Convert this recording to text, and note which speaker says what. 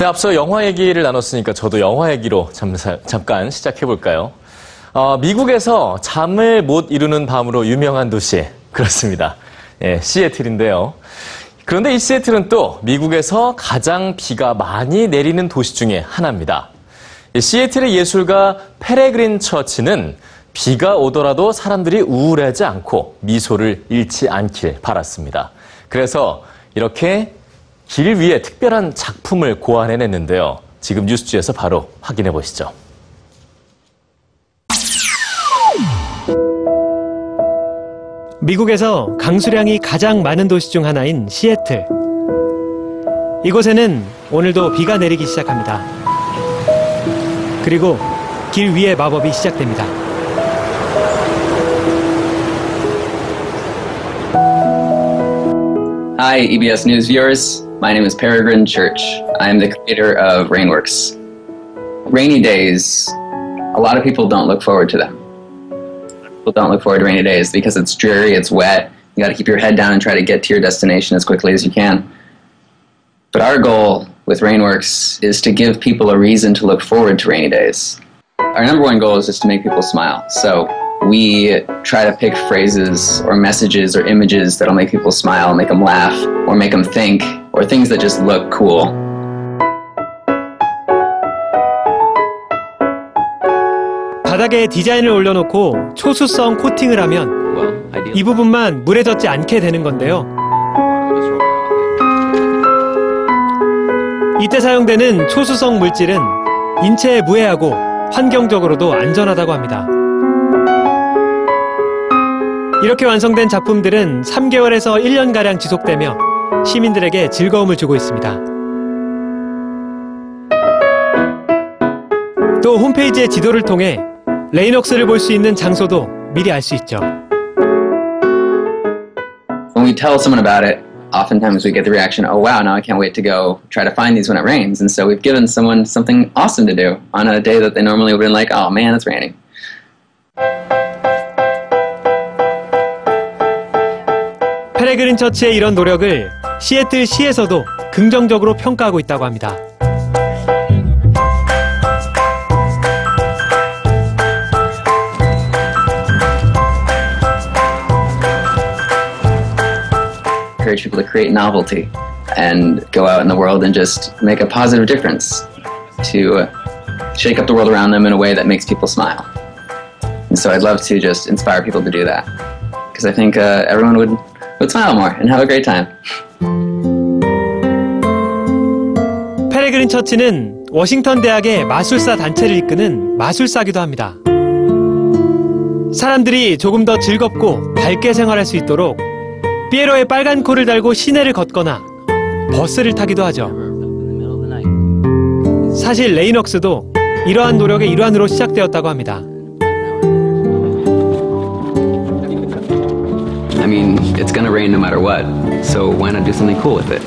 Speaker 1: 네, 앞서 영화 얘기를 나눴으니까 저도 영화 얘기로 잠사, 잠깐 시작해 볼까요? 어, 미국에서 잠을 못 이루는 밤으로 유명한 도시 그렇습니다. 예, 시애틀인데요. 그런데 이 시애틀은 또 미국에서 가장 비가 많이 내리는 도시 중에 하나입니다. 이 시애틀의 예술가 페레그린 처치는 비가 오더라도 사람들이 우울하지 않고 미소를 잃지 않길 바랐습니다. 그래서 이렇게 길 위에 특별한 작품을 고안해냈는데요. 지금 뉴스지에서 바로 확인해 보시죠.
Speaker 2: 미국에서 강수량이 가장 많은 도시 중 하나인 시애틀. 이곳에는 오늘도 비가 내리기 시작합니다. 그리고 길 위에 마법이 시작됩니다.
Speaker 3: Hi, EBS News viewers. My name is Peregrine Church. I am the creator of Rainworks. Rainy days, a lot of people don't look forward to them. People don't look forward to rainy days because it's dreary, it's wet. You got to keep your head down and try to get to your destination as quickly as you can. But our goal with Rainworks is to give people a reason to look forward to rainy days. Our number one goal is just to make people smile. So we try to pick phrases or messages or images that'll make people smile, make them laugh, or make them think, or things that just look cool.
Speaker 2: 바닥에 디자인을 올려놓고 초수성 코팅을 하면 이 부분만 물에 젖지 않게 되는 건데요. 이때 사용되는 초수성 물질은 인체에 무해하고 환경적으로도 안전하다고 합니다. 이렇게 완성된 작품들은 3개월에서 1년가량 지속되며 시민들에게 즐거움을 주고 있습니다. 또 홈페이지의 지도를 통해 레이녹스를 볼 수 있는 장소도 미리 알 수 있죠.
Speaker 3: When we tell someone about it, oftentimes we get the reaction, oh wow, now I can't wait to go try to find these when it rains. And so we've given someone something awesome to do on a day that they normally would have been like, oh man, it's raining.
Speaker 2: 페레그린 처치의 이런 노력을 시애틀 시에서도 긍정적으로 평가하고 있다고 합니다.
Speaker 3: encourage people to create novelty and go out in the world and just make a positive difference to shake up the world around them in a way that makes people smile. And so I'd love to just inspire people to do that because I think uh, everyone would, would smile more and have a great time.
Speaker 2: 페레그린 처치는 워싱턴 대학의 마술사 단체를 이끄는 마술사기도 합니다. 사람들이 조금 더 즐겁고 밝게 생활할 수 있도록 피에로의 빨간 코를 달고 시내를 걷거나 버스를 타기도 하죠. 사실 레이넉스도 이러한 노력의 일환으로 시작되었다고 합니다.
Speaker 3: I mean, it's gonna rain no matter what, so why not do something cool with it?